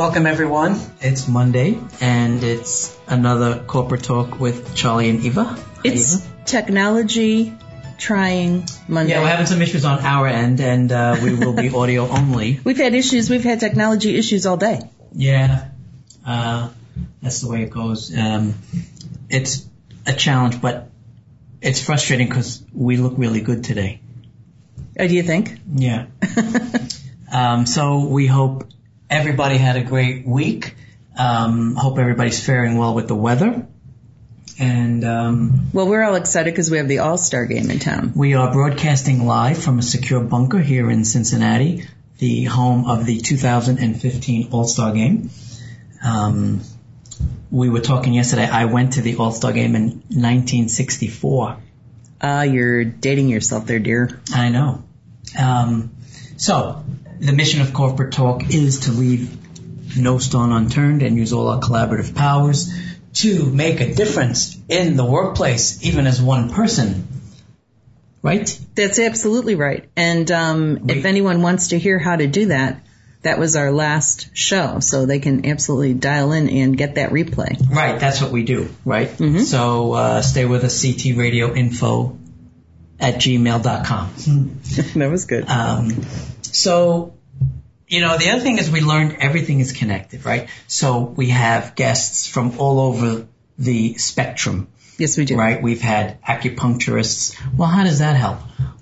Welcome everyone. It's Monday and it's another corporate talk with Charlie and Eva. Hi, It's Eva. technology trying Monday. Yeah, we're having some issues on our end and uh, we will be audio only. We've had issues. We've had technology issues all day. Yeah, uh, that's the way it goes. Um, it's a challenge, but it's frustrating because we look really good today. Oh, do you think? Yeah. um, so we hope everybody had a great week. Um, hope everybody's faring well with the weather. And um, Well, we're all excited because we have the All Star game in town. we are broadcasting live from a secure bunker here in Cincinnati, the home of the 2015 All-Star Game. Um, we were talking yesterday. I went to the All-Star Game in 1964. Ah, you're dating yourself there, dear. I know. Um, so, the mission of corporate talk is to leave no stone unturned and use all our collaborative powers to make a difference in the workplace, even as one person. Right? That's absolutely right. And um, if anyone wants to hear how to do that, that was our last show, so they can absolutely dial in and get that replay. Right, that's what we do, right? So, uh, stay with us, ctradioinfo at gmail.com. that was good. Um, so, you know, the other thing is we learned everything is connected, right? So we have guests from all over the spectrum, yes, we do. right? We've had acupuncturists. Well, how does that help?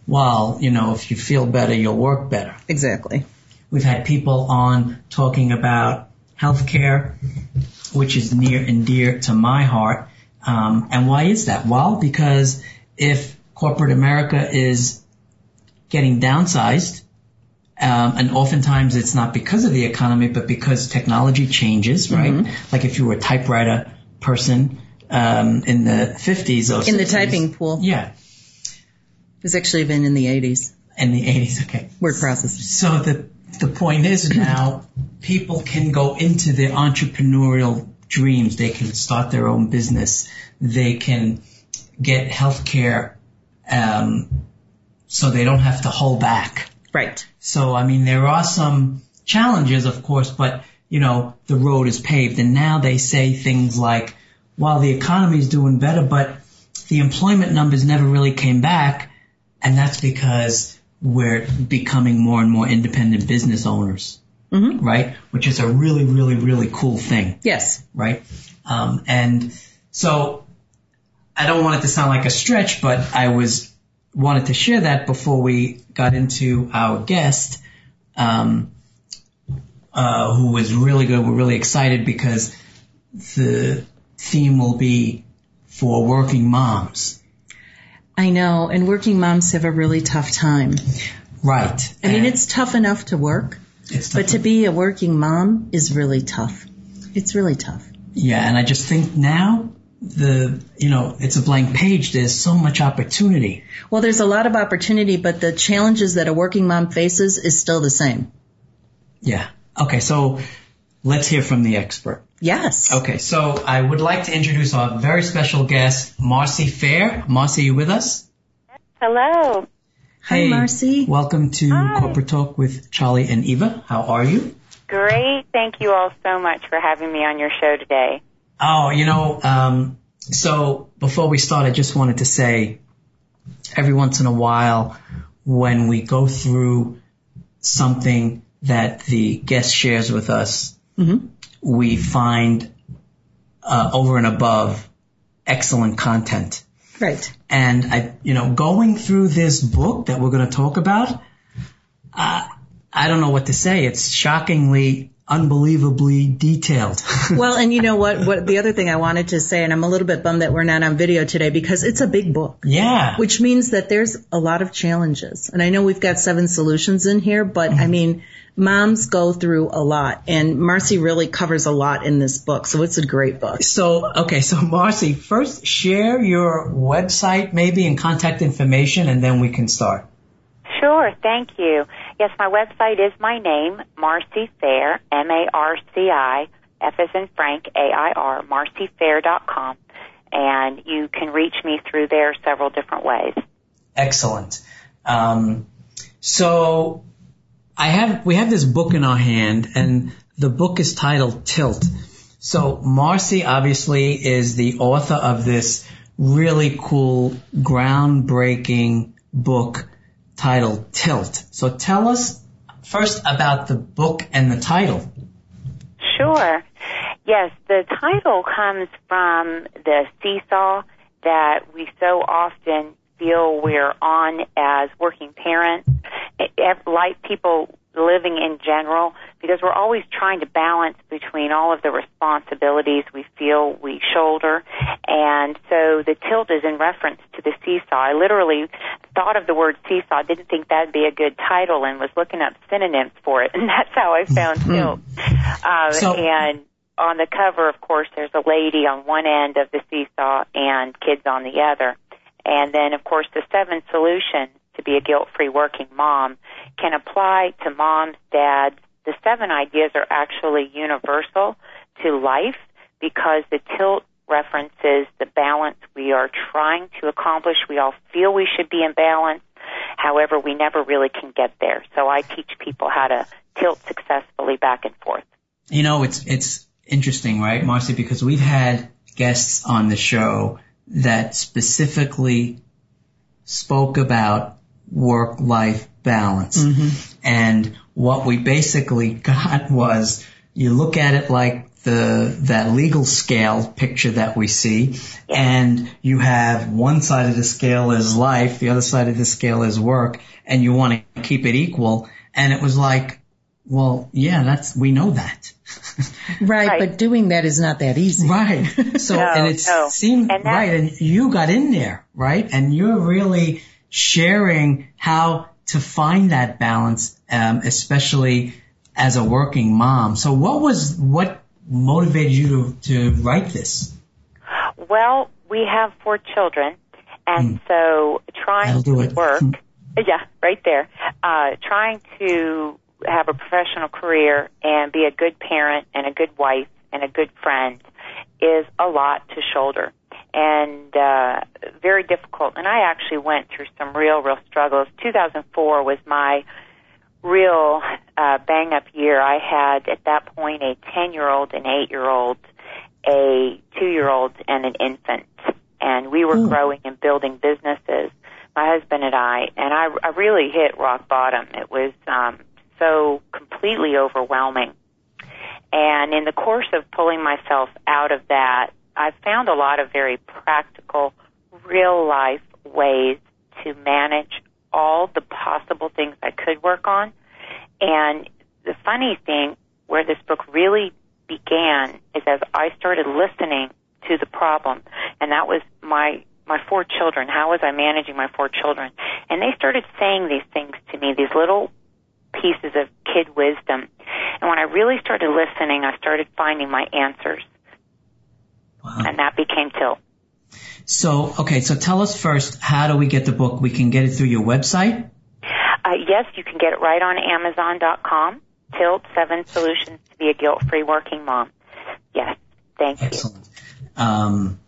Well, you know, if you feel better, you'll work better. Exactly. We've had people on talking about healthcare, which is near and dear to my heart. Um, and why is that? Well, because if corporate America is getting downsized, um, and oftentimes it's not because of the economy, but because technology changes, right? Like if you were a typewriter person um, in the 50s or In the typing pool. Yeah, It's actually been in the 80s. in the 80s. Okay. Word processing. So the the point is now people can go into their entrepreneurial dreams. They can start their own business. They can get health care um, so they don't have to hold back. Right. So I mean there are some challenges of course, but you know the road is paved and now they say things like while the economy is doing better but the employment numbers never really came back and that's because we're becoming more and more independent business owners. Mhm. Right? Which is a really, really, really cool thing Yes. right? Um, and so I don't want it to sound like a stretch, but I was wanted to share that before we got into our guest, um, uh, who was really good. We're really excited because the theme will be for working moms, I know. And working moms have a really tough time. right? I mean, And it's tough enough to work, it's but to be a working mom is really tough. It's really tough. Yeah, and I just think now the you know it's a blank page. There's so much opportunity. Well, there's a lot of opportunity, but the challenges that a working mom faces is still the same. Yeah. Okay, so let's hear from the expert. Yes. Okay, so I would like to introduce our very special guest, Marci Fair. Marci, you with us? Hello. Hi, Hey, Marci. Welcome to Hi. Corporate Talk with Charlie and Eva. How are you? Great. Thank you all so much for having me on your show today. Oh, you know, um, so before we start, I just wanted to say every once in a while when we go through something that the guest shares with us, Mhm. we find uh, over and above excellent content. Right. And I, you know, going through this book that we're going to talk about, uh, I don't know what to say. It's shockingly unbelievably detailed. well, and you know what? What the other thing I wanted to say, and I'm a little bit bummed that we're not on video today because it's a big book. Yeah. Which means that there's a lot of challenges. And I know we've got seven solutions in here, but mm-hmm. I mean, moms go through a lot and Marci really covers a lot in this book. So it's a great book. So, okay. So Marci, first share your website maybe and contact information and then we can start. Sure. Thank you. Yes, my website is my name, Marci Fair, M-A-R-C-I, F as in Frank, A-I-R, marcifair.com. And you can reach me through there several different ways. Excellent. Um, so I have, we have this book in our hand and the book is titled Tilt. So Marci obviously is the author of this really cool, groundbreaking book titled Tilt. So tell us first about the book and the title. Sure. Yes, the title comes from the seesaw that we so often feel we're on as working parents. Like people living in general because we're always trying to balance between all of the responsibilities we feel we shoulder. And so the tilt is in reference to the seesaw. I literally thought of the word seesaw, didn't think that'd be a good title and was looking up synonyms for it. And that's how I found mm-hmm. tilt. Uh, so, and on the cover, of course, there's a lady on one end of the seesaw and kids on the other. And then, of course, the seven solution to be a guilt-free working mom can apply to moms, dads. The seven ideas are actually universal to life because the tilt references the balance we are trying to accomplish. We all feel we should be in balance. However, we never really can get there. So I teach people how to tilt successfully back and forth. You know, it's, it's interesting, right, Marci, because we've had guests on the show that specifically spoke about work-life balance. Mm-hmm. And what we basically got was you look at it like the that legal scale picture that we see and you have one side of the scale is life, the other side of the scale is work and you want to keep it equal and it was like well, yeah, that's we know that. right, right, but doing that is not that easy. Right. So no, and it no. seemed and right and you got in there, right? And you're really sharing how to find that balance, um, especially as a working mom. So what was, what motivated you to, to write this? Well, we have four children, and mm. so trying to work, mm. yeah, right there, uh, trying to have a professional career and be a good parent and a good wife and a good friend is a lot to shoulder and uh, very difficult. And I actually went through some real, real struggles. 2004 was my real uh, bang up year. I had at that point a 10 year old, an 8 year old, a 2 year old, and an infant. And we were mm. growing and building businesses, my husband and I. And I, I really hit rock bottom. It was um, so completely overwhelming. And in the course of pulling myself out of that, I've found a lot of very practical, real life ways to manage all the possible things I could work on. And the funny thing where this book really began is as I started listening to the problem, and that was my my four children. How was I managing my four children? And they started saying these things to me, these little pieces of kid wisdom. And when I really started listening, I started finding my answers. Wow. And that became Tilt. So, okay, so tell us first, how do we get the book? We can get it through your website? Uh, yes, you can get it right on Amazon.com. Tilt, Seven Solutions to be a Guilt-Free Working Mom. Yes, thank Excellent. you. Excellent. Um,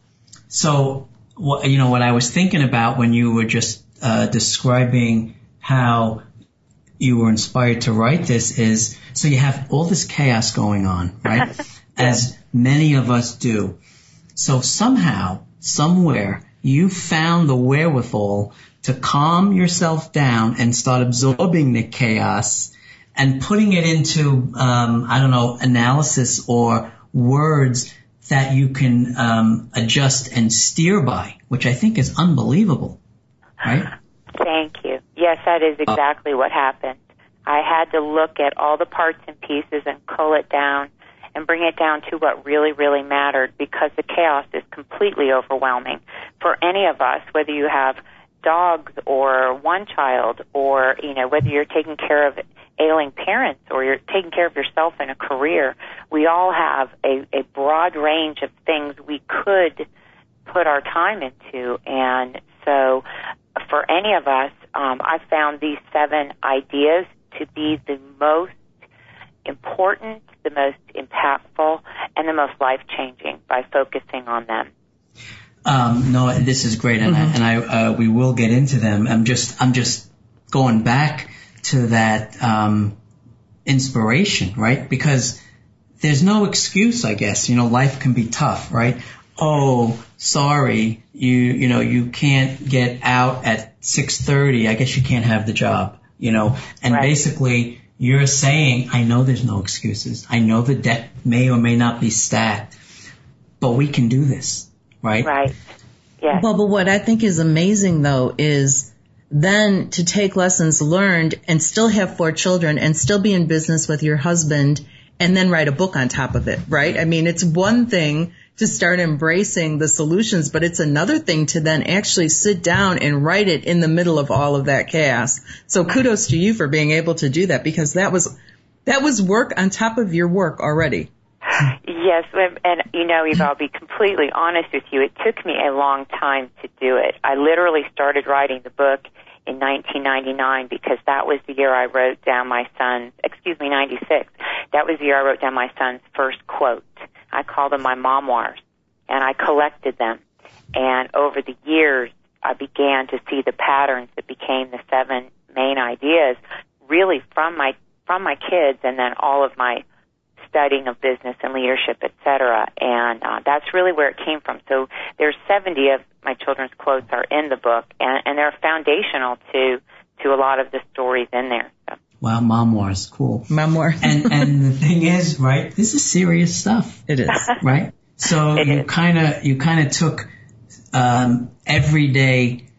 so, what, you know, what I was thinking about when you were just uh, describing how you were inspired to write this is, so you have all this chaos going on, right? As many of us do. So somehow, somewhere, you found the wherewithal to calm yourself down and start absorbing the chaos and putting it into, um, I don't know, analysis or words that you can um, adjust and steer by, which I think is unbelievable, right? Thank you. Yes, that is exactly uh, what happened. I had to look at all the parts and pieces and cull it down and bring it down to what really, really mattered because the chaos is completely overwhelming for any of us, whether you have dogs or one child or, you know, whether you're taking care of ailing parents or you're taking care of yourself in a career. We all have a, a broad range of things we could put our time into. And so for any of us, um, I found these seven ideas to be the most important, the most impactful, and the most life changing by focusing on them. Um, no, this is great, and mm-hmm. I, and I uh, we will get into them. I'm just I'm just going back to that um, inspiration, right? Because there's no excuse, I guess. You know, life can be tough, right? Oh, sorry, you you know you can't get out at 6:30. I guess you can't have the job. You know, and right. basically you're saying, I know there's no excuses. I know the debt may or may not be stacked, but we can do this right? Right. Yeah. Well, but what I think is amazing though is then to take lessons learned and still have four children and still be in business with your husband and then write a book on top of it, right? I mean, it's one thing to start embracing the solutions, but it's another thing to then actually sit down and write it in the middle of all of that chaos. So kudos to you for being able to do that because that was, that was work on top of your work already. Yes, and you know, Eva, I'll be completely honest with you. It took me a long time to do it. I literally started writing the book in 1999 because that was the year I wrote down my son's, excuse me, 96. That was the year I wrote down my son's first quote. I call them my memoirs, and I collected them. And over the years, I began to see the patterns that became the seven main ideas, really from my from my kids, and then all of my studying of business and leadership, et cetera. And uh, that's really where it came from. So there's 70 of my children's quotes are in the book, and, and they're foundational to to a lot of the stories in there. So. Wow, memoirs, cool. Memoir. and and the thing is, right? This is serious stuff. It is, right? So it you kind of you kind of took um, everyday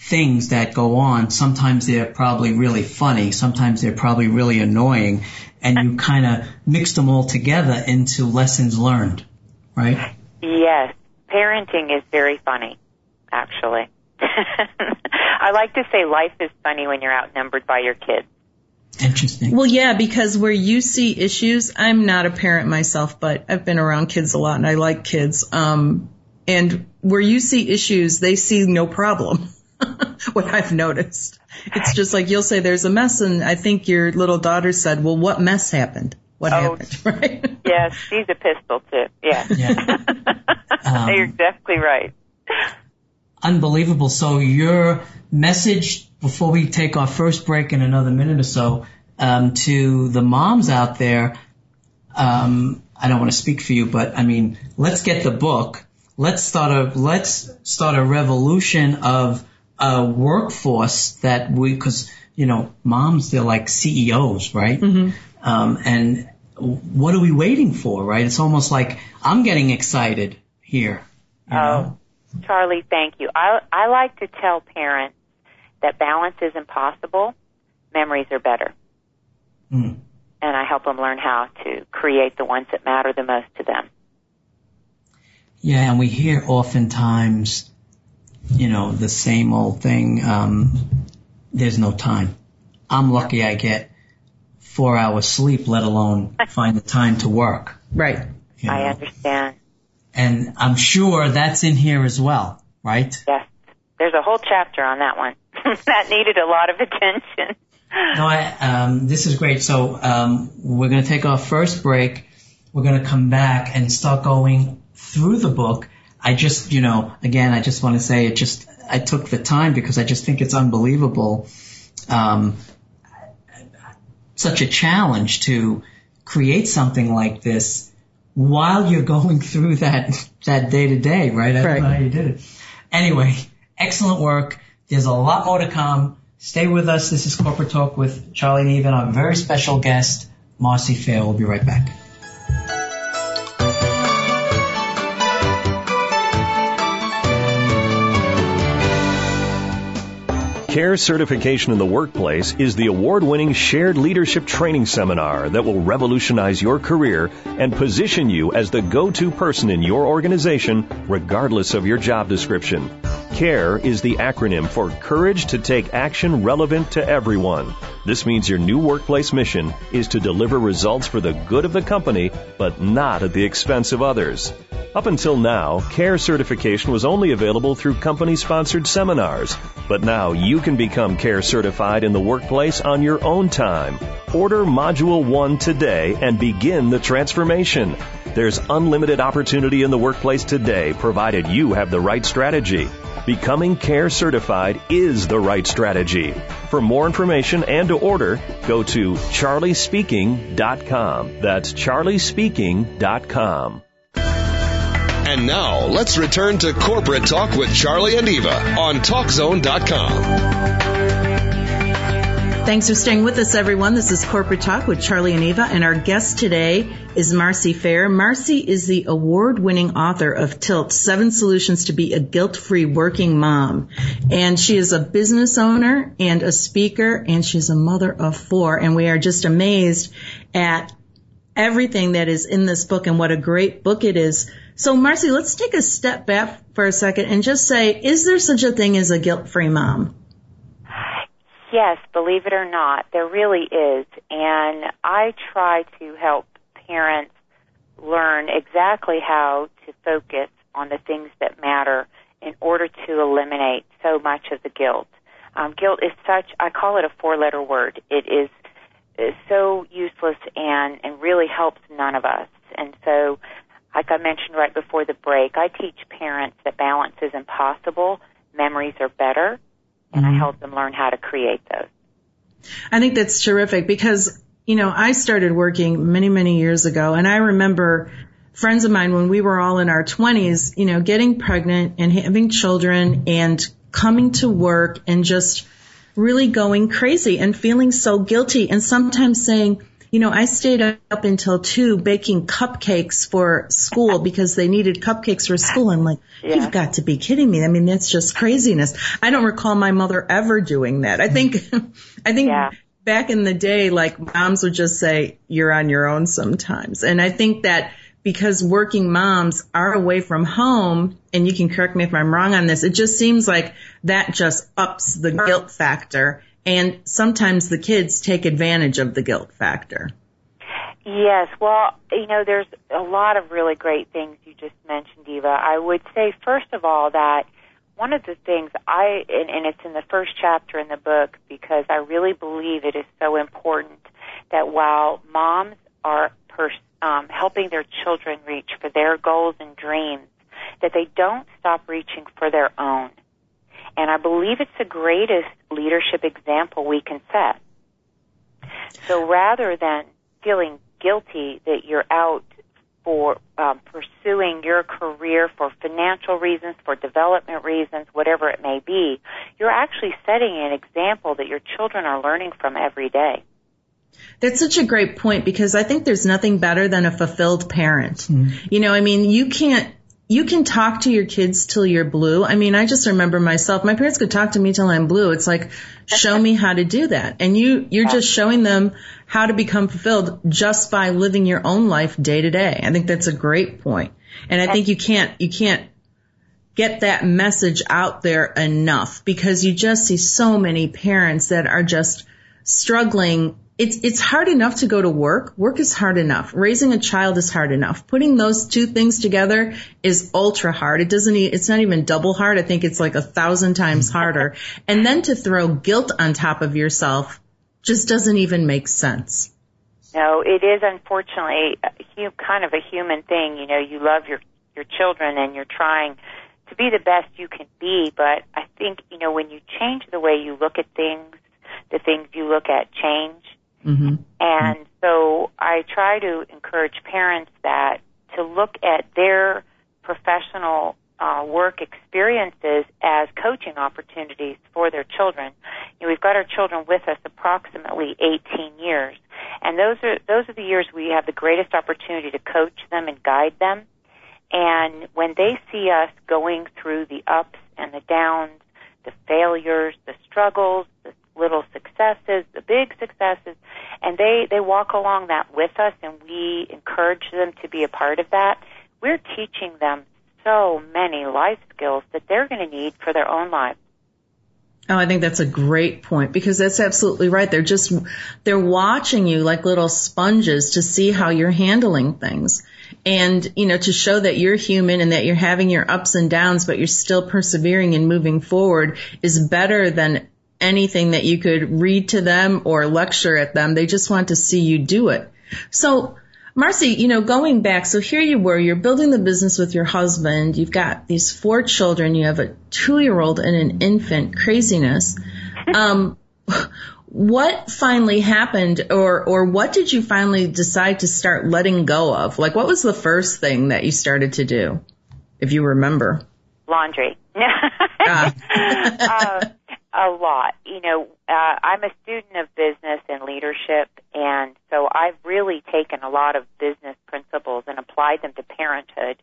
things that go on. Sometimes they're probably really funny. Sometimes they're probably really annoying and you kind of mix them all together into lessons learned, right? Yes. Parenting is very funny, actually. I like to say life is funny when you're outnumbered by your kids. Interesting. Well, yeah, because where you see issues, I'm not a parent myself, but I've been around kids a lot and I like kids. Um, and where you see issues, they see no problem. what I've noticed. It's just like you'll say there's a mess, and I think your little daughter said, "Well, what mess happened? What oh, happened?" Right? Yes, she's a pistol too. Yeah, yeah. um, you're exactly right. Unbelievable. So your message before we take our first break in another minute or so um, to the moms out there. Um, I don't want to speak for you, but I mean, let's get the book. Let's start a let's start a revolution of a workforce that we, because you know, moms they're like CEOs, right? Mm-hmm. Um, and what are we waiting for, right? It's almost like I'm getting excited here. oh, know? Charlie, thank you. I I like to tell parents that balance is impossible. Memories are better. Mm. And I help them learn how to create the ones that matter the most to them. Yeah, and we hear oftentimes you know, the same old thing. Um, there's no time. I'm lucky I get four hours sleep, let alone find the time to work. Right. You know? I understand. And I'm sure that's in here as well, right? Yes. There's a whole chapter on that one. that needed a lot of attention. No, I, um, this is great. So, um, we're going to take our first break. We're going to come back and start going through the book I just, you know, again, I just want to say it just, I took the time because I just think it's unbelievable. Um, such a challenge to create something like this while you're going through that, that day to day, right? I don't how you did it. Anyway, excellent work. There's a lot more to come. Stay with us. This is Corporate Talk with Charlie and Eva, our very special guest, Marci Fair. We'll be right back. CARE certification in the workplace is the award winning shared leadership training seminar that will revolutionize your career and position you as the go to person in your organization, regardless of your job description. CARE is the acronym for Courage to Take Action Relevant to Everyone. This means your new workplace mission is to deliver results for the good of the company, but not at the expense of others. Up until now, CARE certification was only available through company sponsored seminars, but now you can become CARE certified in the workplace on your own time. Order Module 1 today and begin the transformation. There's unlimited opportunity in the workplace today, provided you have the right strategy. Becoming CARE certified is the right strategy. For more information and to order, go to charliespeaking.com. That's charliespeaking.com. And now, let's return to Corporate Talk with Charlie and Eva on TalkZone.com. Thanks for staying with us, everyone. This is Corporate Talk with Charlie and Eva, and our guest today is Marci Fair. Marci is the award-winning author of Tilt, Seven Solutions to be a Guilt-Free Working Mom. And she is a business owner and a speaker, and she's a mother of four, and we are just amazed at everything that is in this book and what a great book it is. So Marci, let's take a step back for a second and just say, is there such a thing as a guilt-free mom? Yes, believe it or not, there really is. And I try to help parents learn exactly how to focus on the things that matter in order to eliminate so much of the guilt. Um, guilt is such, I call it a four letter word. It is, is so useless and, and really helps none of us. And so, like I mentioned right before the break, I teach parents that balance is impossible, memories are better, and mm-hmm. I help them learn how to create those. I think that's terrific because, you know, I started working many, many years ago and I remember friends of mine when we were all in our 20s, you know, getting pregnant and having children and coming to work and just really going crazy and feeling so guilty and sometimes saying, you know, I stayed up until two baking cupcakes for school because they needed cupcakes for school. I'm like, yeah. you've got to be kidding me. I mean, that's just craziness. I don't recall my mother ever doing that. I think, I think yeah. back in the day, like moms would just say, you're on your own sometimes. And I think that because working moms are away from home, and you can correct me if I'm wrong on this, it just seems like that just ups the guilt factor and sometimes the kids take advantage of the guilt factor. Yes, well, you know, there's a lot of really great things you just mentioned, Eva. I would say, first of all, that one of the things I, and, and it's in the first chapter in the book because I really believe it is so important that while moms are pers- um, helping their children reach for their goals and dreams, that they don't stop reaching for their own. And I believe it's the greatest leadership example we can set. So rather than feeling guilty that you're out for um, pursuing your career for financial reasons, for development reasons, whatever it may be, you're actually setting an example that your children are learning from every day. That's such a great point because I think there's nothing better than a fulfilled parent. Mm. You know, I mean, you can't you can talk to your kids till you're blue. I mean, I just remember myself, my parents could talk to me till I'm blue. It's like, show me how to do that. And you, you're just showing them how to become fulfilled just by living your own life day to day. I think that's a great point. And I think you can't, you can't get that message out there enough because you just see so many parents that are just struggling it's it's hard enough to go to work. Work is hard enough. Raising a child is hard enough. Putting those two things together is ultra hard. It doesn't it's not even double hard. I think it's like a thousand times harder. and then to throw guilt on top of yourself just doesn't even make sense. No, it is unfortunately kind of a human thing. You know, you love your your children and you're trying to be the best you can be, but I think, you know, when you change the way you look at things, the things you look at change Mm-hmm. And so I try to encourage parents that to look at their professional uh, work experiences as coaching opportunities for their children. You know, we've got our children with us approximately 18 years, and those are those are the years we have the greatest opportunity to coach them and guide them. And when they see us going through the ups and the downs, the failures, the struggles, the little successes, the big successes, and they, they walk along that with us and we encourage them to be a part of that. We're teaching them so many life skills that they're going to need for their own lives. Oh, I think that's a great point because that's absolutely right. They're just, they're watching you like little sponges to see how you're handling things. And, you know, to show that you're human and that you're having your ups and downs, but you're still persevering and moving forward is better than anything that you could read to them or lecture at them. They just want to see you do it. So Marci, you know, going back, so here you were, you're building the business with your husband, you've got these four children, you have a two year old and an infant, craziness. Um, what finally happened or, or what did you finally decide to start letting go of? Like what was the first thing that you started to do, if you remember? Laundry. uh. uh, a lot. You know, uh, I'm a student of business and leadership, and so I've really taken a lot of business principles and applied them to parenthood.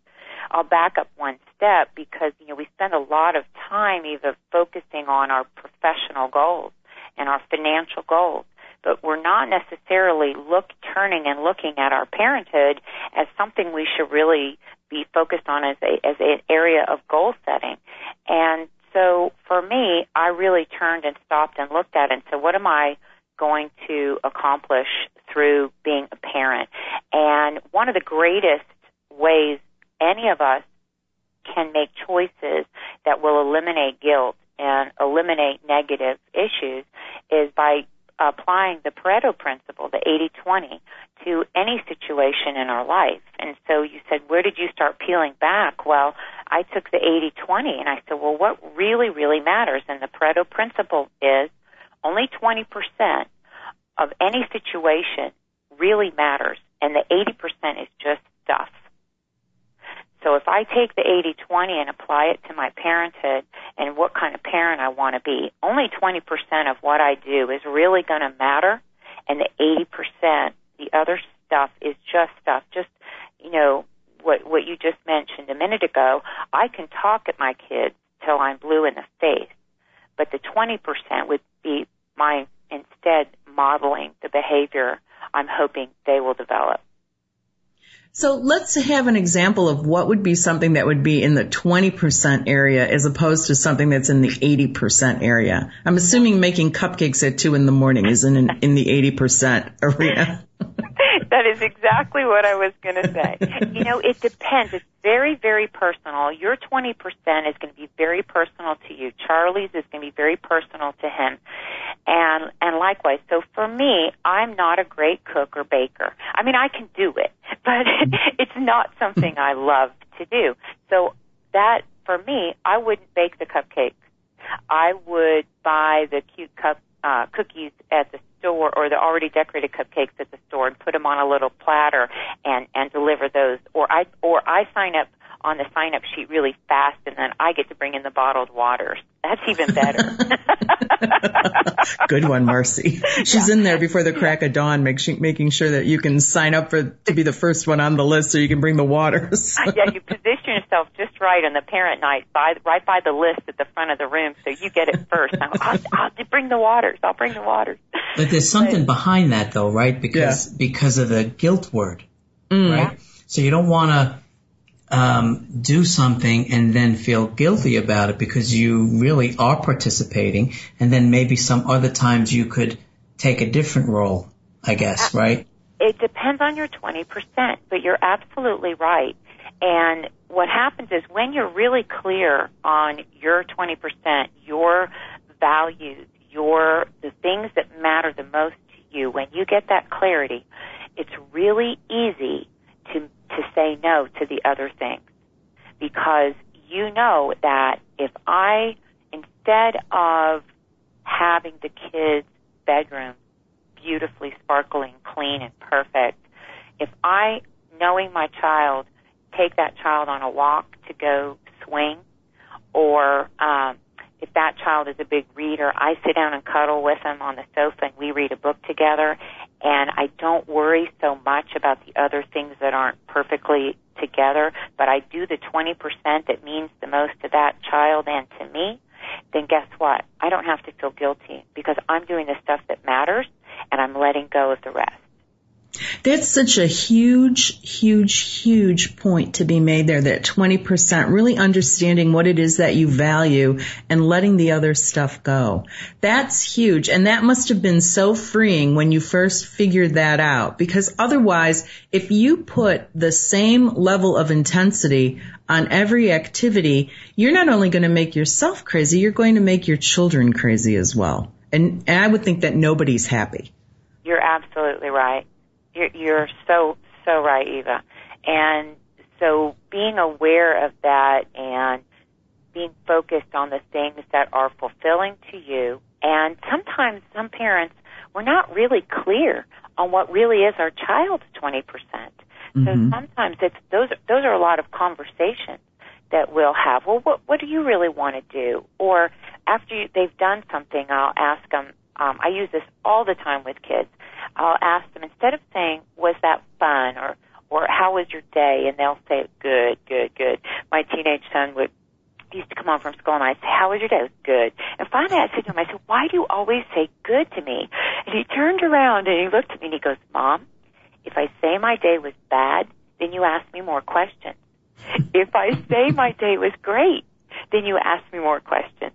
I'll back up one step because you know we spend a lot of time either focusing on our professional goals and our financial goals, but we're not necessarily look turning and looking at our parenthood as something we should really be focused on as a as an area of goal setting. And so for me, I really turned and stopped and looked at and said, what am I going to accomplish through being a parent? And one of the greatest ways any of us can make choices that will eliminate guilt and eliminate negative issues is by applying the Pareto principle, the 80-20, to any situation in our life. And so you said, where did you start peeling back? Well, I took the 80-20 and I said, well, what really, really matters? And the Pareto principle is only 20% of any situation really matters, and the 80% is just stuff. So if I take the 80-20 and apply it to my parenthood and what kind of parent I want to be, only 20% of what I do is really going to matter, and the 80%, the other stuff is just stuff. Just, you know, what, what you just mentioned a minute ago, I can talk at my kids till I'm blue in the face, but the 20% would be my instead modeling the behavior I'm hoping they will develop. So let's have an example of what would be something that would be in the 20% area as opposed to something that's in the 80% area. I'm assuming making cupcakes at two in the morning is in, in the 80% area. Exactly what I was going to say. you know, it depends. It's very, very personal. Your 20% is going to be very personal to you. Charlie's is going to be very personal to him. And, and likewise. So for me, I'm not a great cook or baker. I mean, I can do it, but it's not something I love to do. So that, for me, I wouldn't bake the cupcakes. I would buy the cute cup uh, cookies at the store or the already decorated cupcakes at the store and put them on a little platter and and deliver those or I or I sign up on the sign up sheet really fast and then I get to bring in the bottled waters. That's even better. Good one, Marci. She's yeah. in there before the crack of dawn, making making sure that you can sign up for to be the first one on the list, so you can bring the waters. yeah, you position yourself just right on the parent night, by right by the list at the front of the room, so you get it first. I'll, I'll, I'll bring the waters. I'll bring the waters. But there's something behind that, though, right? Because yeah. because of the guilt word, mm. right? So you don't want to um, do something and then feel guilty about it because you really are participating, and then maybe some other times you could take a different role, I guess, right? It depends on your 20%, but you're absolutely right. And what happens is when you're really clear on your 20%, your values, your, the things that matter the most to you, when you get that clarity, it's really easy to to say no to the other things. Because you know that if I, instead of having the kids' bedroom beautifully sparkling, clean, and perfect, if I, knowing my child, take that child on a walk to go swing, or um, if that child is a big reader, I sit down and cuddle with them on the sofa and we read a book together and I don't worry so much about the other things that aren't perfectly together, but I do the 20% that means the most to that child and to me. then guess what? I don't have to feel guilty because I'm doing the stuff that matters and I'm letting go of the rest. That's such a huge, huge, huge point to be made there, that 20%, really understanding what it is that you value and letting the other stuff go. That's huge. And that must have been so freeing when you first figured that out. Because otherwise, if you put the same level of intensity on every activity, you're not only going to make yourself crazy, you're going to make your children crazy as well. And, and I would think that nobody's happy. You're absolutely right. You're, you're so, so right, Eva. And so being aware of that and being focused on the things that are fulfilling to you. And sometimes some parents, we're not really clear on what really is our child's 20%. Mm-hmm. So sometimes it's, those, those are a lot of conversations that we'll have. Well, what, what do you really want to do? Or after you, they've done something, I'll ask them, um, I use this all the time with kids. I'll ask them instead of saying, "Was that fun?" or or "How was your day?" and they'll say, "Good, good, good." My teenage son would used to come home from school and I'd say, How was your day? It was good. And finally I said to him, I said, Why do you always say good to me? And he turned around and he looked at me and he goes, Mom, if I say my day was bad, then you ask me more questions. If I say my day was great, then you ask me more questions.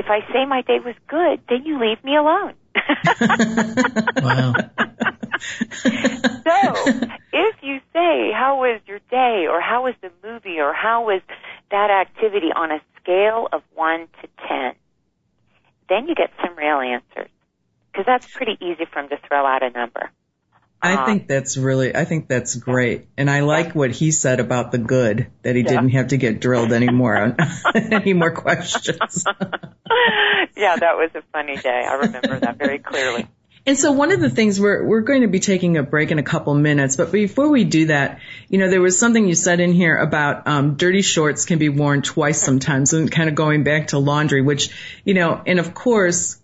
If I say my day was good, then you leave me alone. wow. so, if you say, how was your day, or how was the movie, or how was that activity on a scale of 1 to 10, then you get some real answers. Because that's pretty easy for them to throw out a number. I um, think that's really, I think that's great. And I like what he said about the good, that he yeah. didn't have to get drilled anymore on any more questions. yeah, that was a funny day. I remember that very clearly. And so one of the things we're we're going to be taking a break in a couple minutes, but before we do that, you know, there was something you said in here about um, dirty shorts can be worn twice sometimes, and kind of going back to laundry, which you know, and of course,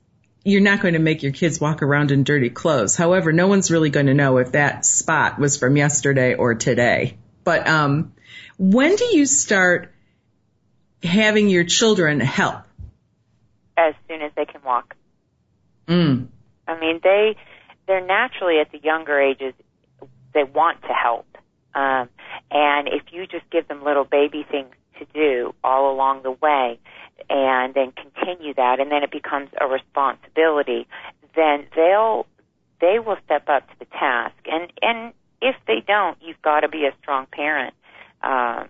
you're not going to make your kids walk around in dirty clothes. However, no one's really going to know if that spot was from yesterday or today. But um, when do you start having your children help? As soon as they can walk. Mm. I mean, they they're naturally at the younger ages they want to help, um, and if you just give them little baby things to do all along the way, and then continue that and then it becomes a responsibility, then they'll they will step up to the task. And and if they don't, you've got to be a strong parent uh,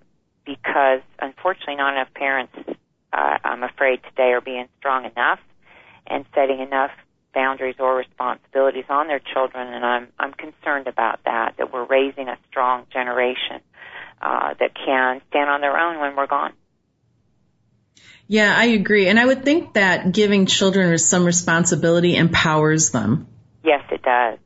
because unfortunately, not enough parents, uh, I'm afraid, today are being strong enough and setting enough boundaries or responsibilities on their children. And I'm I'm concerned about that. That we're raising a strong generation uh, that can stand on their own when we're gone. Yeah, I agree. And I would think that giving children some responsibility empowers them. Yes, it does.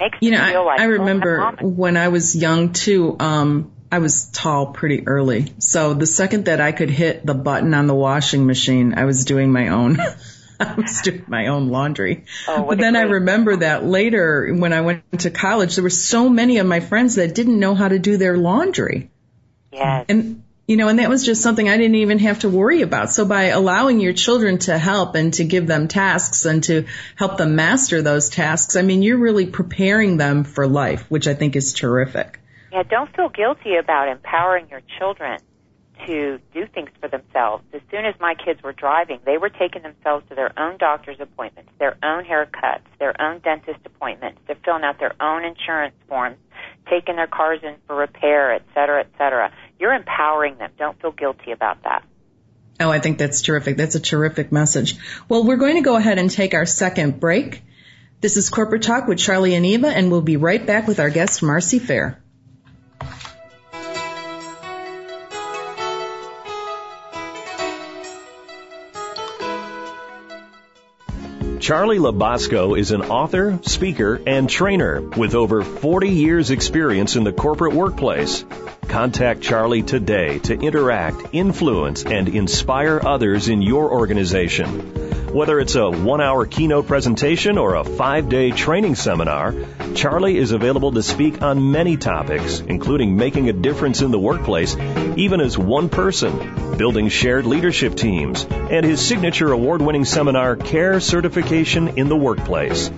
Makes you know, I, like I remember when I was young too, um, I was tall pretty early. So the second that I could hit the button on the washing machine, I was doing my own. I was doing my own laundry. Oh, but then I remember that later when I went to college, there were so many of my friends that didn't know how to do their laundry. Yes. And you know, and that was just something I didn't even have to worry about. So by allowing your children to help and to give them tasks and to help them master those tasks, I mean, you're really preparing them for life, which I think is terrific. Yeah, don't feel guilty about empowering your children to do things for themselves. As soon as my kids were driving, they were taking themselves to their own doctor's appointments, their own haircuts, their own dentist appointments. They're filling out their own insurance forms, taking their cars in for repair, et cetera, et cetera. You're empowering them. Don't feel guilty about that. Oh, I think that's terrific. That's a terrific message. Well, we're going to go ahead and take our second break. This is Corporate Talk with Charlie and Eva, and we'll be right back with our guest, Marci Fair. Charlie Labasco is an author, speaker, and trainer with over 40 years experience in the corporate workplace. Contact Charlie today to interact, influence, and inspire others in your organization. Whether it's a one hour keynote presentation or a five day training seminar, Charlie is available to speak on many topics, including making a difference in the workplace, even as one person, building shared leadership teams, and his signature award winning seminar, Care Certification in the Workplace.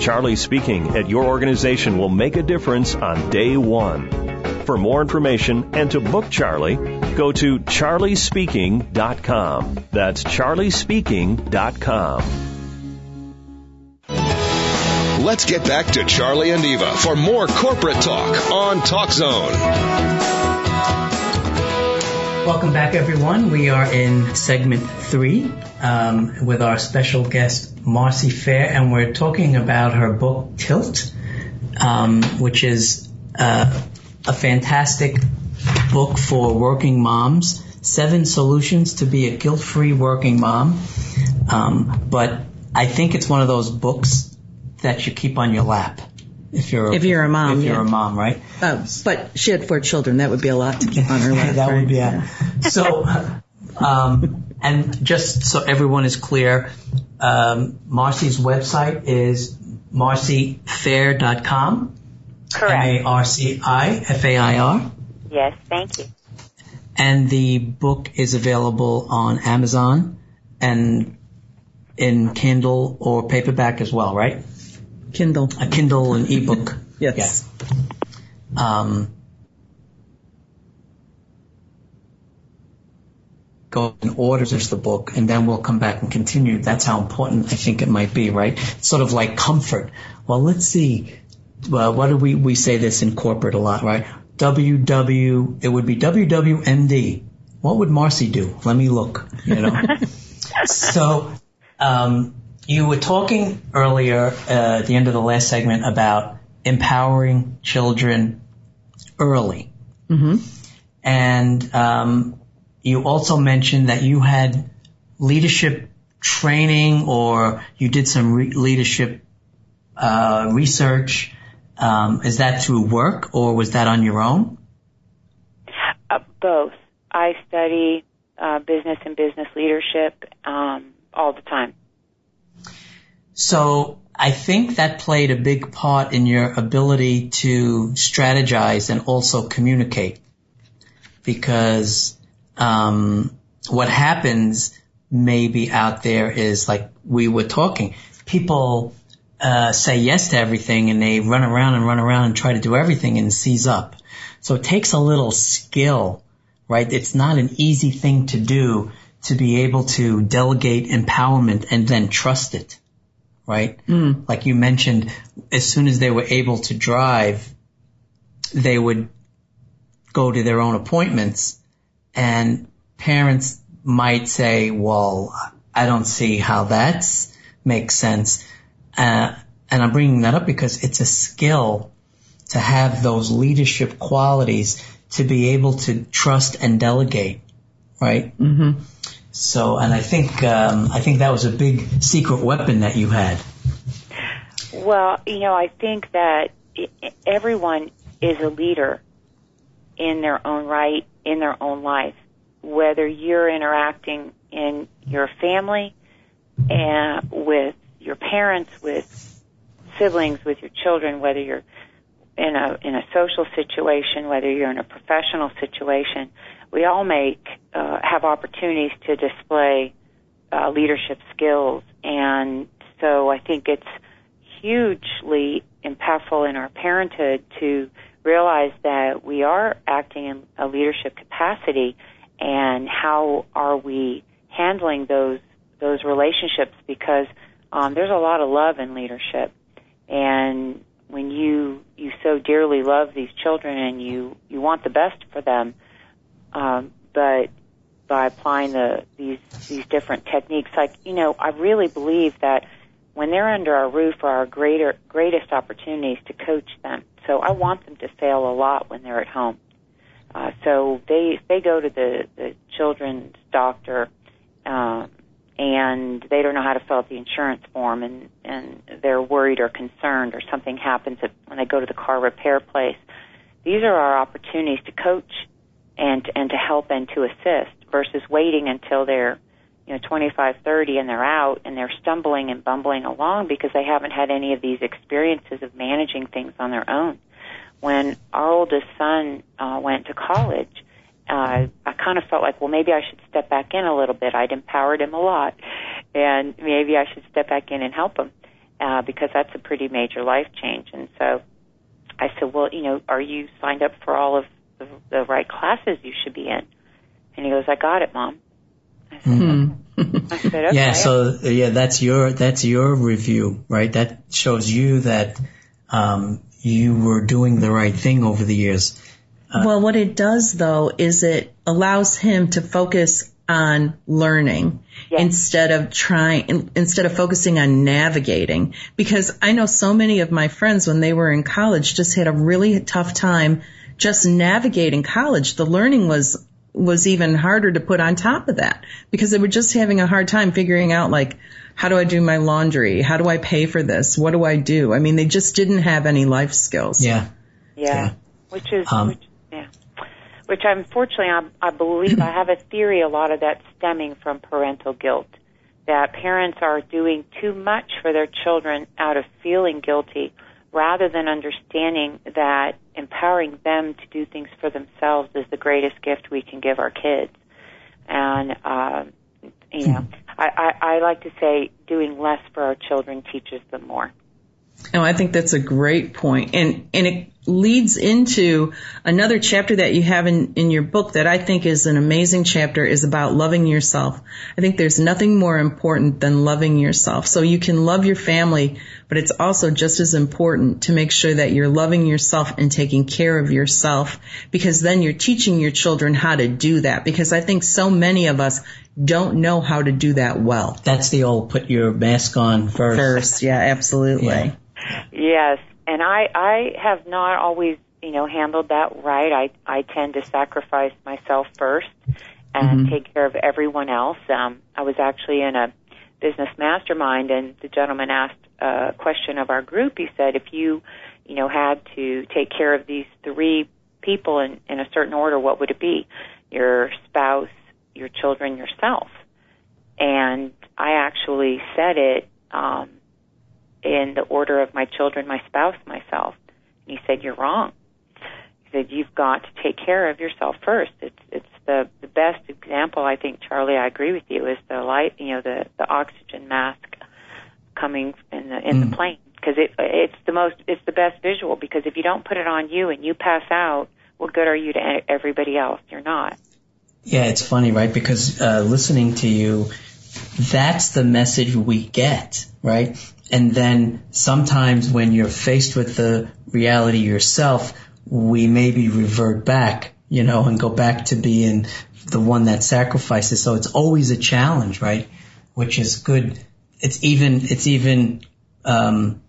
Charlie speaking at your organization will make a difference on day one. For more information and to book Charlie, go to charliespeaking.com. That's charliespeaking.com. Let's get back to Charlie and Eva for more corporate talk on Talk Zone. Welcome back, everyone. We are in segment three um, with our special guest, Marci Fair, and we're talking about her book, Tilt, um, which is uh, a fantastic book for working moms. Seven solutions to be a guilt-free working mom. Um, but I think it's one of those books that you keep on your lap. If you're if you're a mom, if you're yeah. a mom, right? Uh, but she had four children. That would be a lot to keep on her lap. that right? would be yeah. so. Um, and just so everyone is clear, um, Marci's website is marcifair.com. Correct. M-A-R-C-I-F-A-I-R. Yes, thank you. And the book is available on Amazon and in Kindle or paperback as well, right? Kindle. A Kindle and ebook. yes. Yeah. Um, go and orders the book and then we'll come back and continue. That's how important I think it might be, right? Sort of like comfort. Well, let's see. Well, what do we, we say this in corporate a lot, right? WW, it would be WWMD. What would Marci do? Let me look, you know? so, um, you were talking earlier, uh, at the end of the last segment about empowering children early. Mm-hmm. And, um, you also mentioned that you had leadership training or you did some re- leadership uh, research. Um, is that through work or was that on your own? Uh, both. I study uh, business and business leadership um, all the time. So I think that played a big part in your ability to strategize and also communicate because um, what happens maybe out there is like we were talking. People uh, say yes to everything and they run around and run around and try to do everything and seize up. So it takes a little skill, right? It's not an easy thing to do to be able to delegate empowerment and then trust it, right? Mm. Like you mentioned, as soon as they were able to drive, they would go to their own appointments and parents might say, well, I don't see how that makes sense. Uh, and I'm bringing that up because it's a skill to have those leadership qualities to be able to trust and delegate, right? Mm-hmm. So, and I think um, I think that was a big secret weapon that you had. Well, you know, I think that everyone is a leader in their own right, in their own life. Whether you're interacting in your family and with your parents, with siblings, with your children, whether you're in a in a social situation, whether you're in a professional situation, we all make uh, have opportunities to display uh, leadership skills, and so I think it's hugely impactful in our parenthood to realize that we are acting in a leadership capacity, and how are we handling those those relationships? Because um, there's a lot of love in leadership, and when you you so dearly love these children and you you want the best for them, um, but by applying the these these different techniques, like you know, I really believe that when they're under our roof are our greater greatest opportunities to coach them. So I want them to fail a lot when they're at home. Uh, so they they go to the the children's doctor. Um, and they don't know how to fill out the insurance form and and they're worried or concerned or something happens when they go to the car repair place these are our opportunities to coach and and to help and to assist versus waiting until they're you know, 25, 30 and they're out and they're stumbling and bumbling along because they haven't had any of these experiences of managing things on their own. When our oldest son uh, went to college, uh, I kind of felt like, well, maybe I should step back in a little bit. I'd empowered him a lot, and maybe I should step back in and help him uh, because that's a pretty major life change. And so I said, well, you know, are you signed up for all of the, the right classes you should be in? And he goes, I got it, mom. I said, mm-hmm. I said okay. Yeah, so yeah, that's your that's your review, right? That shows you that um, you were doing the right thing over the years. Uh, well, what it does though is it allows him to focus on learning yes. instead of trying, instead of focusing on navigating. Because I know so many of my friends when they were in college just had a really tough time just navigating college. The learning was, was even harder to put on top of that because they were just having a hard time figuring out like, how do I do my laundry? How do I pay for this? What do I do? I mean, they just didn't have any life skills. Yeah. Yeah. yeah. Which is, um, which which unfortunately I, I believe I have a theory a lot of that stemming from parental guilt. That parents are doing too much for their children out of feeling guilty rather than understanding that empowering them to do things for themselves is the greatest gift we can give our kids. And, uh, you know, I, I, I like to say doing less for our children teaches them more. No, I think that's a great point. And, and it leads into another chapter that you have in, in your book that I think is an amazing chapter is about loving yourself. I think there's nothing more important than loving yourself. So you can love your family, but it's also just as important to make sure that you're loving yourself and taking care of yourself because then you're teaching your children how to do that because I think so many of us don't know how to do that well. That's the old put your mask on first. First, yeah, absolutely. Yeah. Yes, and I I have not always you know handled that right. I I tend to sacrifice myself first and mm-hmm. take care of everyone else. Um, I was actually in a business mastermind, and the gentleman asked a question of our group. He said, if you you know had to take care of these three people in in a certain order, what would it be? Your spouse, your children, yourself. And I actually said it um, in the order of my children, my spouse, myself. And he said, You're wrong. He said, You've got to take care of yourself first. It's it's the, the best example I think, Charlie, I agree with you, is the light you know, the, the oxygen mask coming in the in mm. the plane. Because it it's the most it's the best visual because if you don't put it on you and you pass out, what good are you to everybody else? You're not. Yeah, it's funny, right? Because uh, listening to you, that's the message we get, right? And then sometimes when you're faced with the reality yourself, we maybe revert back, you know, and go back to being the one that sacrifices. So it's always a challenge, right? Which is good. It's even, it's even, um,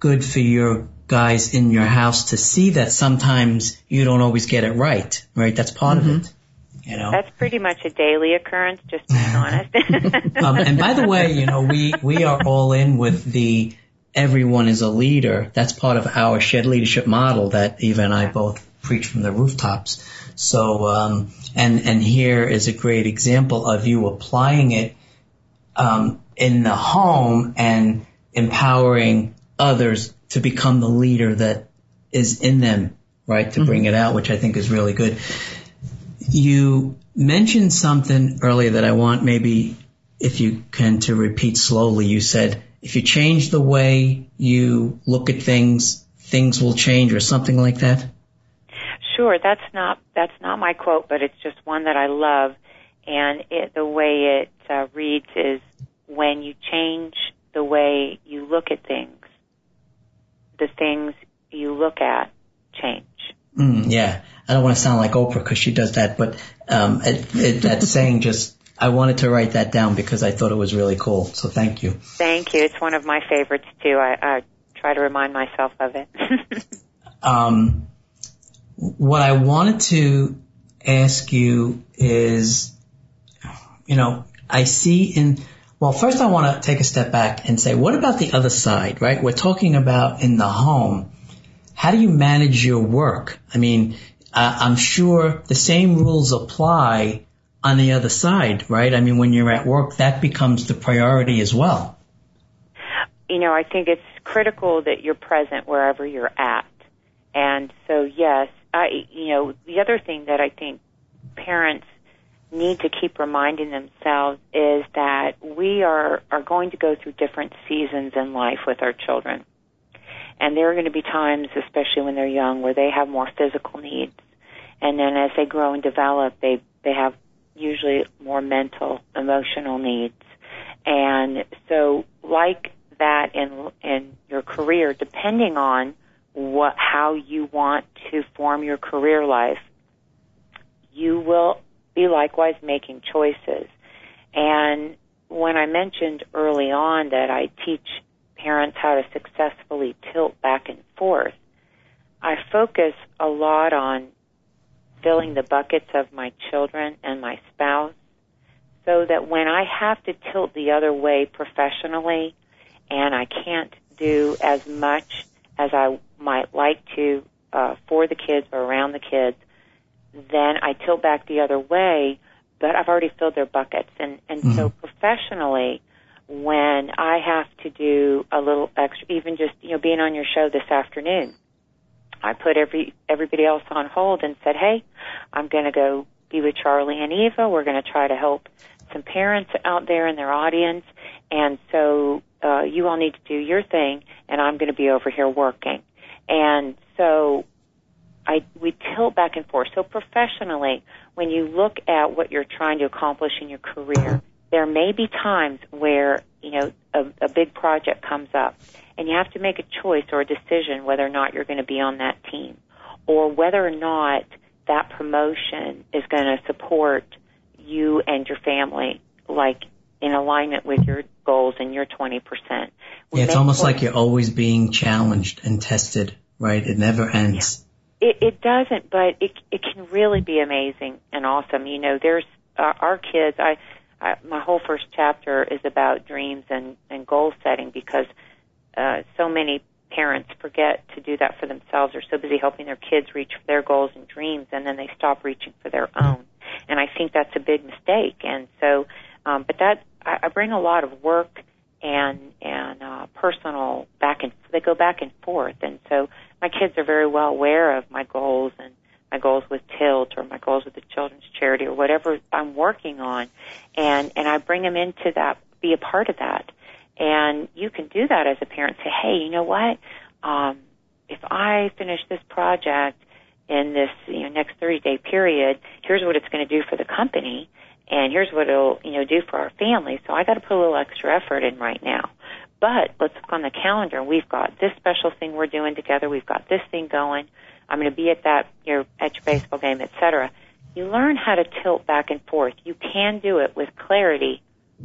good for your guys in your house to see that sometimes you don't always get it right, right? That's part mm-hmm. of it. You know, that's pretty much a daily occurrence, just to be honest. um, and by the way, you know, we we are all in with the everyone is a leader. That's part of our shared leadership model that Eva and I both preach from the rooftops. So, um, and and here is a great example of you applying it um, in the home and empowering others to become the leader that is in them, right? To mm-hmm. bring it out, which I think is really good. You mentioned something earlier that I want maybe if you can to repeat slowly. You said if you change the way you look at things, things will change or something like that. Sure, that's not that's not my quote, but it's just one that I love, and it, the way it uh, reads is when you change the way you look at things, the things you look at change. Mm, yeah, I don't want to sound like Oprah because she does that, but um, it, it, that saying just I wanted to write that down because I thought it was really cool. So thank you. Thank you. It's one of my favorites too. I, I try to remind myself of it. um, what I wanted to ask you is, you know, I see in well, first I want to take a step back and say, what about the other side, right? We're talking about in the home how do you manage your work? I mean, uh, I'm sure the same rules apply on the other side, right? I mean, when you're at work, that becomes the priority as well. You know, I think it's critical that you're present wherever you're at. And so, yes, I, you know, the other thing that I think parents need to keep reminding themselves is that we are, are going to go through different seasons in life with our children. And there are going to be times, especially when they're young, where they have more physical needs. And then as they grow and develop, they, they have usually more mental, emotional needs. And so like that in, in your career, depending on what, how you want to form your career life, you will be likewise making choices. And when I mentioned early on that I teach parents how to successfully tilt back and forth, I focus a lot on filling the buckets of my children and my spouse so that when I have to tilt the other way professionally and I can't do as much as I might like to uh, for the kids or around the kids, then I tilt back the other way, but I've already filled their buckets. And, and mm-hmm. so professionally, when I have to do a little extra, even just, you know, being on your show this afternoon, I put every, everybody else on hold and said, hey, I'm going to go be with Charlie and Eva. We're going to try to help some parents out there in their audience. And so, uh, you all need to do your thing and I'm going to be over here working. And so I we tilt back and forth. So professionally, when you look at what you're trying to accomplish in your career, there may be times where you know a, a big project comes up, and you have to make a choice or a decision whether or not you're going to be on that team, or whether or not that promotion is going to support you and your family, like in alignment with your goals and your 20%. We yeah, it's almost like you're always being challenged and tested, right? It never ends. Yeah. It, it doesn't, but it it can really be amazing and awesome. You know, there's uh, our kids. I, I my whole first chapter is about dreams and and goal setting because uh, so many parents forget to do that for themselves. They're so busy helping their kids reach their goals and dreams, and then they stop reaching for their own. And I think that's a big mistake. And so, um, but that I, I bring a lot of work and and uh, personal back and they go back and forth. And so my kids are very well aware of my goals and my goals with Tilt or my goals with the Children's Charity or whatever I'm working on, and and I bring them into that, be a part of that. And you can do that as a parent. Say, hey, you know what? Um, if I finish this project in this you know next 30 day period, here's what it's going to do for the company and here's what it'll you know do for our family. So I got to put a little extra effort in right now. But let's look on the calendar. We've got this special thing we're doing together. We've got this thing going. I'm going to be at that your at your baseball game, etc. You learn how to tilt back and forth. You can do it with clarity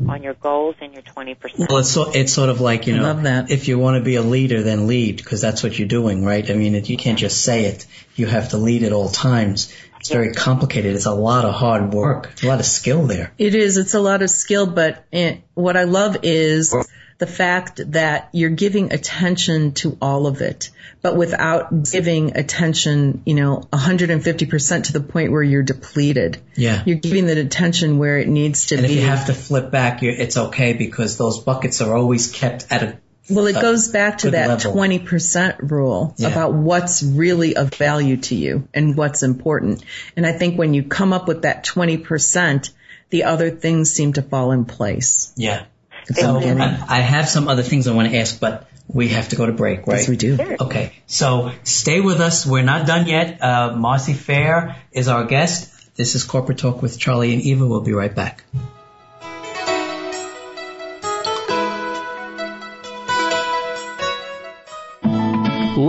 on your goals and your 20%. Well, it's so, it's sort of like, you know, if you want to be a leader, then lead, because that's what you're doing, right? I mean, you can't just say it. You have to lead at all times. It's very complicated. It's a lot of hard work. It's a lot of skill there. It is. It's a lot of skill, but it, what I love is the fact that you're giving attention to all of it, but without giving attention, you know, 150% to the point where you're depleted. Yeah. You're giving the attention where it needs to and be. And if you have to flip back, it's okay because those buckets are always kept at a well, it goes back to that level. 20% rule yeah. about what's really of value to you and what's important. And I think when you come up with that 20%, the other things seem to fall in place. Yeah. So I, I have some other things I want to ask, but we have to go to break, right? Yes, we do. Okay. So stay with us. We're not done yet. Uh, Marci Fair is our guest. This is Corporate Talk with Charlie and Eva. We'll be right back.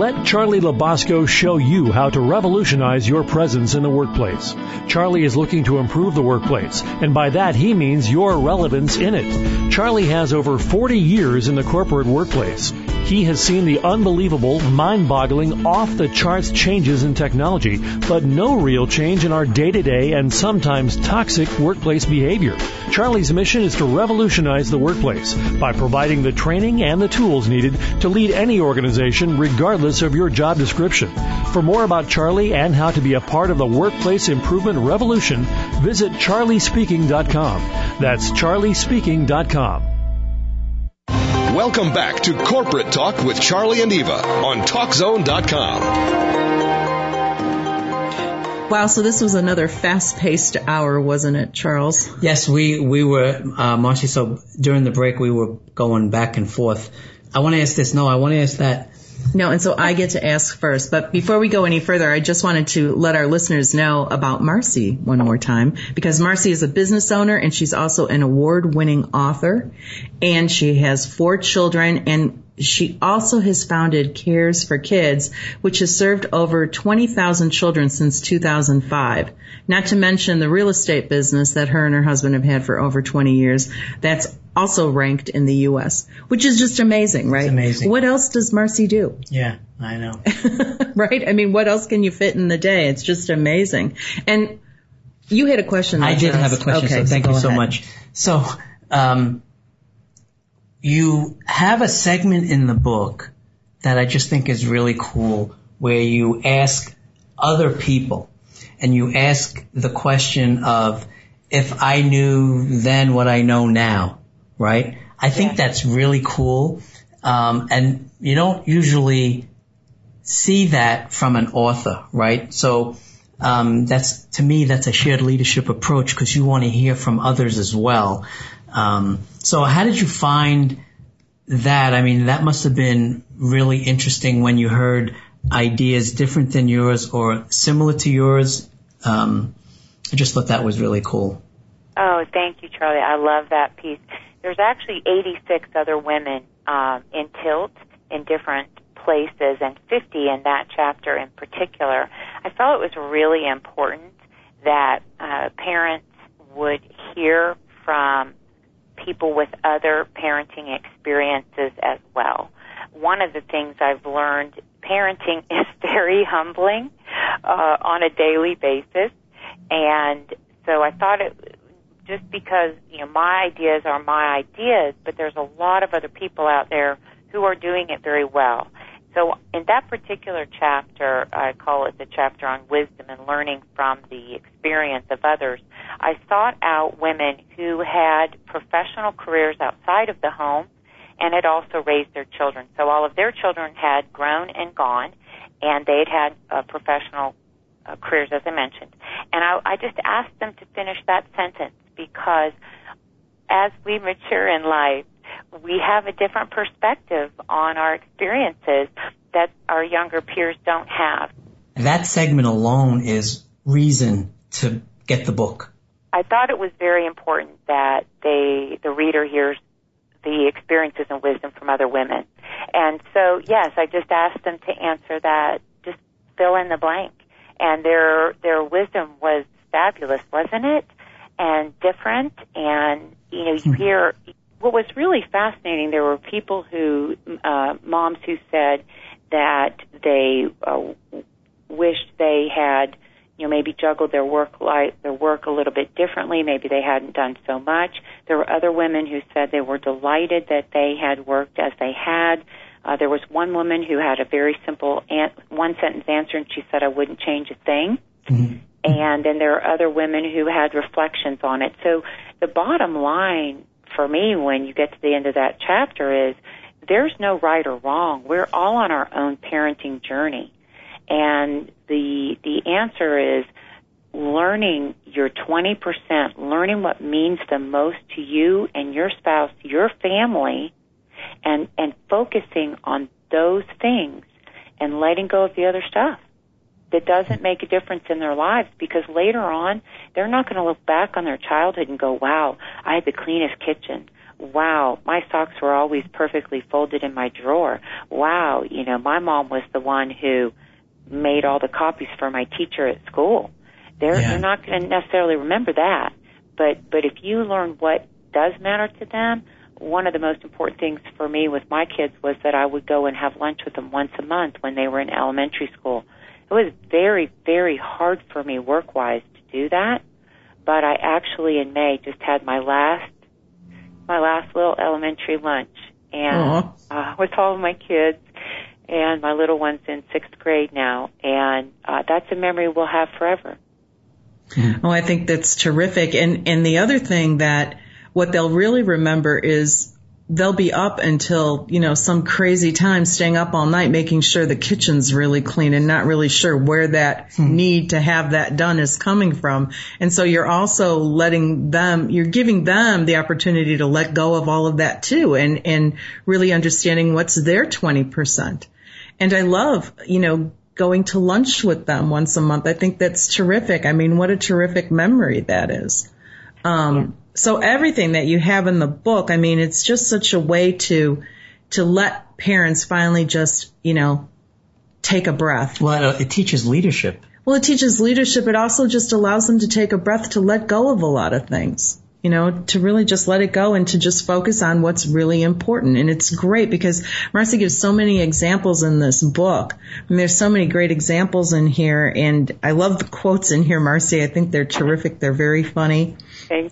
Let Charlie Labasco show you how to revolutionize your presence in the workplace. Charlie is looking to improve the workplace, and by that he means your relevance in it. Charlie has over 40 years in the corporate workplace. He has seen the unbelievable, mind-boggling, off-the-charts changes in technology, but no real change in our day-to-day and sometimes toxic workplace behavior. Charlie's mission is to revolutionize the workplace by providing the training and the tools needed to lead any organization regardless of your job description. For more about Charlie and how to be a part of the workplace improvement revolution, visit charliespeaking.com. That's charliespeaking.com. Welcome back to Corporate Talk with Charlie and Eva on TalkZone.com. Wow, so this was another fast-paced hour, wasn't it, Charles? Yes, we we were, uh, Marci. So during the break, we were going back and forth. I want to ask this. No, I want to ask that. No, and so I get to ask first. But before we go any further, I just wanted to let our listeners know about Marci one more time because Marci is a business owner and she's also an award-winning author and she has four children and she also has founded Kares 4 Kids, which has served over 20,000 children since 2005. Not to mention the real estate business that her and her husband have had for over 20 years. That's also ranked in the U.S., which is just amazing, right? It's amazing. What else does Marci do? Yeah, I know. right? I mean, what else can you fit in the day? It's just amazing. And you had a question. I did have a question, okay, so thank so you so ahead. much. So, um, you have a segment in the book that I just think is really cool where you ask other people and you ask the question of if I knew then what I know now, right? I think yeah. that's really cool. Um, and you don't usually see that from an author, right? So, um, that's, to me, that's a shared leadership approach because you want to hear from others as well. Um, so how did you find that? I mean, that must have been really interesting when you heard ideas different than yours or similar to yours. Um, I just thought that was really cool. Oh, thank you, Charlie. I love that piece. There's actually 86 other women um, in Tilt in different places and 50 in that chapter in particular. I felt it was really important that uh, parents would hear from people with other parenting experiences as well. One of the things I've learned, parenting is very humbling uh, on a daily basis, and so I thought it just because you know my ideas are my ideas, but there's a lot of other people out there who are doing it very well. So in that particular chapter, I call it the chapter on wisdom and learning from the experience of others. I sought out women who had professional careers outside of the home and had also raised their children. So all of their children had grown and gone, and they'd had uh, professional uh, careers, as I mentioned. And I, I just asked them to finish that sentence because as we mature in life, we have a different perspective on our experiences that our younger peers don't have. That segment alone is reason to get the book. I thought it was very important that they, the reader hears the experiences and wisdom from other women. And so, yes, I just asked them to answer that, just fill in the blank. And their, their wisdom was fabulous, wasn't it? And different. And, you know, you hmm. hear, what was really fascinating, there were people who, uh, moms who said that they uh, wished they had, you know, maybe juggled their work life, their work a little bit differently. Maybe they hadn't done so much. There were other women who said they were delighted that they had worked as they had. Uh, there was one woman who had a very simple an- one sentence answer, and she said, "I wouldn't change a thing." Mm-hmm. And then there are other women who had reflections on it. So the bottom line for me when you get to the end of that chapter is there's no right or wrong. We're all on our own parenting journey. And the the answer is learning your 20%, learning what means the most to you and your spouse, your family, and and focusing on those things and letting go of the other stuff that doesn't make a difference in their lives because later on they're not going to look back on their childhood and go, wow, I had the cleanest kitchen. Wow, my socks were always perfectly folded in my drawer. Wow, you know, my mom was the one who made all the copies for my teacher at school. They're, yeah. they're not going to necessarily remember that. But, but if you learn what does matter to them, one of the most important things for me with my kids was that I would go and have lunch with them once a month when they were in elementary school. It was very, very hard for me work wise to do that, but I actually in May just had my last, my last little elementary lunch and uh, with all of my kids and my little one's in sixth grade now, and uh, that's a memory we'll have forever. Oh, I think that's terrific. And and the other thing that what they'll really remember is they'll be up until, you know, some crazy time staying up all night making sure the kitchen's really clean and not really sure where that hmm. need to have that done is coming from. And so you're also letting them, you're giving them the opportunity to let go of all of that too and, and really understanding what's their 20%. And I love, you know, going to lunch with them once a month. I think that's terrific. I mean, what a terrific memory that is. Um, so everything that you have in the book, I mean, it's just such a way to, to let parents finally just, you know, take a breath. Well, it teaches leadership. Well, it teaches leadership. It also just allows them to take a breath to let go of a lot of things you know, to really just let it go and to just focus on what's really important. And it's great because Marci gives so many examples in this book. And there's so many great examples in here. And I love the quotes in here, Marci. I think they're terrific. They're very funny.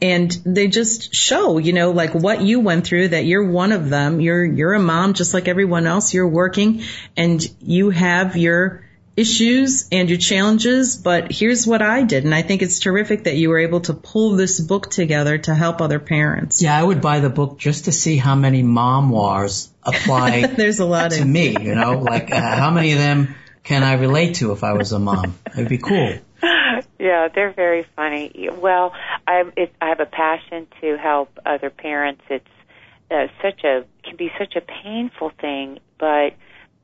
And they just show, you know, like what you went through, that you're one of them. You're, you're a mom just like everyone else. You're working and you have your, issues and your challenges, but here's what I did. And I think it's terrific that you were able to pull this book together to help other parents. Yeah, I would buy the book just to see how many mom wars apply There's a lot to me, you know, like uh, how many of them can I relate to if I was a mom? It'd be cool. Yeah, they're very funny. Well, I, it, I have a passion to help other parents. It's uh, such a can be such a painful thing, but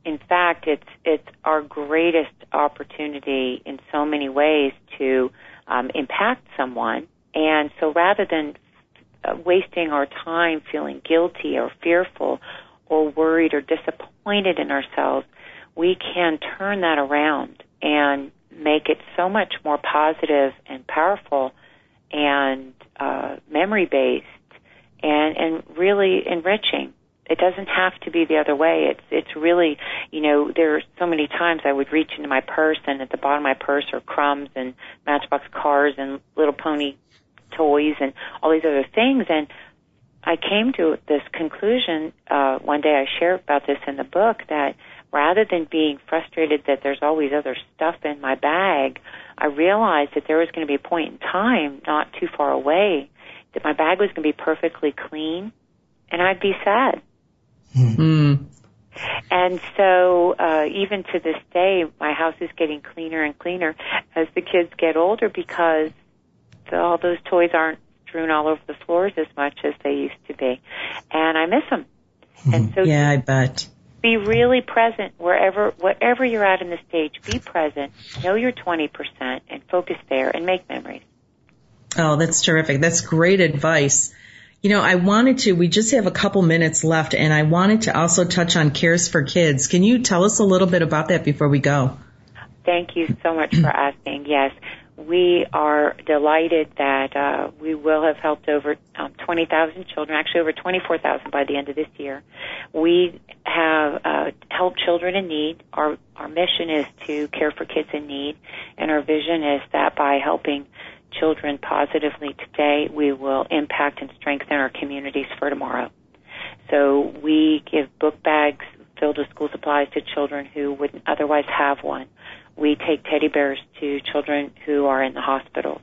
in fact, it's it's our greatest opportunity in so many ways to um, impact someone. And so, rather than uh, wasting our time feeling guilty or fearful or worried or disappointed in ourselves, we can turn that around and make it so much more positive and powerful and uh, memory based and and really enriching it doesn't have to be the other way. It's it's really, you know, there are so many times I would reach into my purse and at the bottom of my purse are crumbs and Matchbox cars and Little Pony toys and all these other things. And I came to this conclusion uh, one day. I share about this in the book that rather than being frustrated that there's always other stuff in my bag, I realized that there was going to be a point in time, not too far away, that my bag was going to be perfectly clean, and I'd be sad Mm. And so, uh, even to this day, my house is getting cleaner and cleaner as the kids get older because the, all those toys aren't strewn all over the floors as much as they used to be. And I miss them. And so, yeah, I bet. Be really present wherever, whatever you're at in the stage. Be present. Know your 20% and focus there and make memories. Oh, that's terrific. That's great advice. You know, I wanted to, we just have a couple minutes left and I wanted to also touch on Kares 4 Kids. Can you tell us a little bit about that before we go? Thank you so much for asking. Yes, we are delighted that uh, we will have helped over um, 20,000 children, actually over 24,000 by the end of this year. We have uh, helped children in need. Our our mission is to care for kids in need, and our vision is that by helping children positively today, we will impact and strengthen our communities for tomorrow. So we give book bags filled with school supplies to children who wouldn't otherwise have one. We take teddy bears to children who are in the hospitals.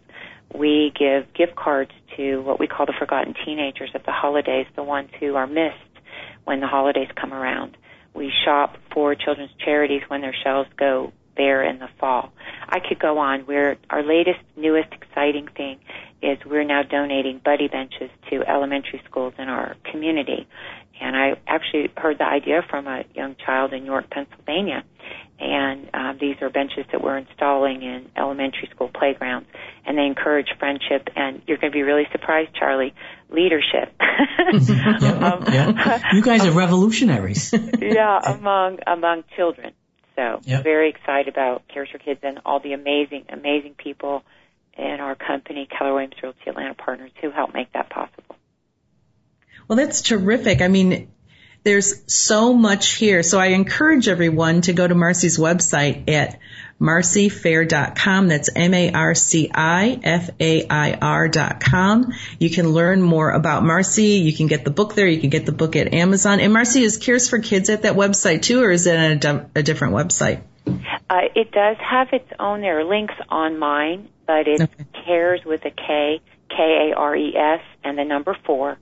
We give gift cards to what we call the forgotten teenagers at the holidays, the ones who are missed when the holidays come around. We shop for children's charities when their shelves go bare in the fall. I could go on. We're our latest, newest, exciting thing is we're now donating buddy benches to elementary schools in our community. And I actually heard the idea from a young child in York, Pennsylvania. And uh, these are benches that we're installing in elementary school playgrounds, and they encourage friendship. And you're going to be really surprised, Charlie, leadership. yeah, um, yeah. You guys are revolutionaries. yeah, among among children. So yep. very excited about Kares 4 Kids and all the amazing, amazing people in our company, Keller Williams Realty Atlanta Partners, who help make that possible. Well, that's terrific. I mean, there's so much here. So I encourage everyone to go to Marci's website at marcifair.com. That's M-A-R-C-I-F-A-I-R dot com. You can learn more about Marci. You can get the book there. You can get the book at Amazon. And Marci, is Kares 4 Kids at that website too, or is it a, a different website? Uh, it does have its own. There are links on mine, but it's okay. Cares with a K, K-A-R-E-S, and the number four,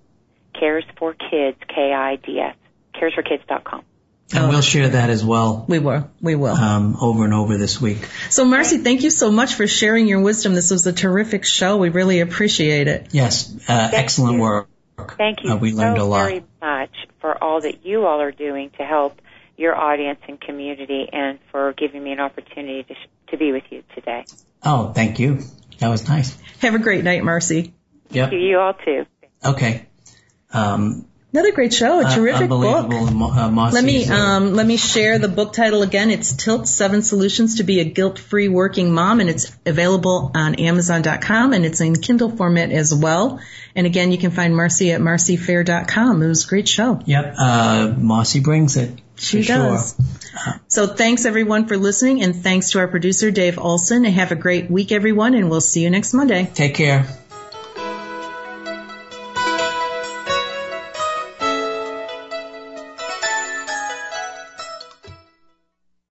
Kares 4 Kids, K-I-D-S, kares4kids.com. And we'll share that as well. We will. We will. Um, over and over this week. So, Marci, thank you so much for sharing your wisdom. This was a terrific show. We really appreciate it. Yes, uh, excellent you. work. Thank you uh, we learned so a lot. very much for all that you all are doing to help your audience and community, and for giving me an opportunity to, sh- to be with you today. Oh, thank you. That was nice. Have a great night, Marci. Yep. You all too. Okay. Um, Another great show, a uh, terrific book. Uh, let me um, let me share the book title again. It's Tilt: Seven Solutions to Be a Guilt-Free Working Mom, and it's available on Amazon.com, and it's in Kindle format as well. And again, you can find Marci at marcifair.com. It was a great show. Yep, uh, Marci brings it. She does. Sure. So thanks everyone for listening, and thanks to our producer Dave Olson. And have a great week, everyone, and we'll see you next Monday. Take care.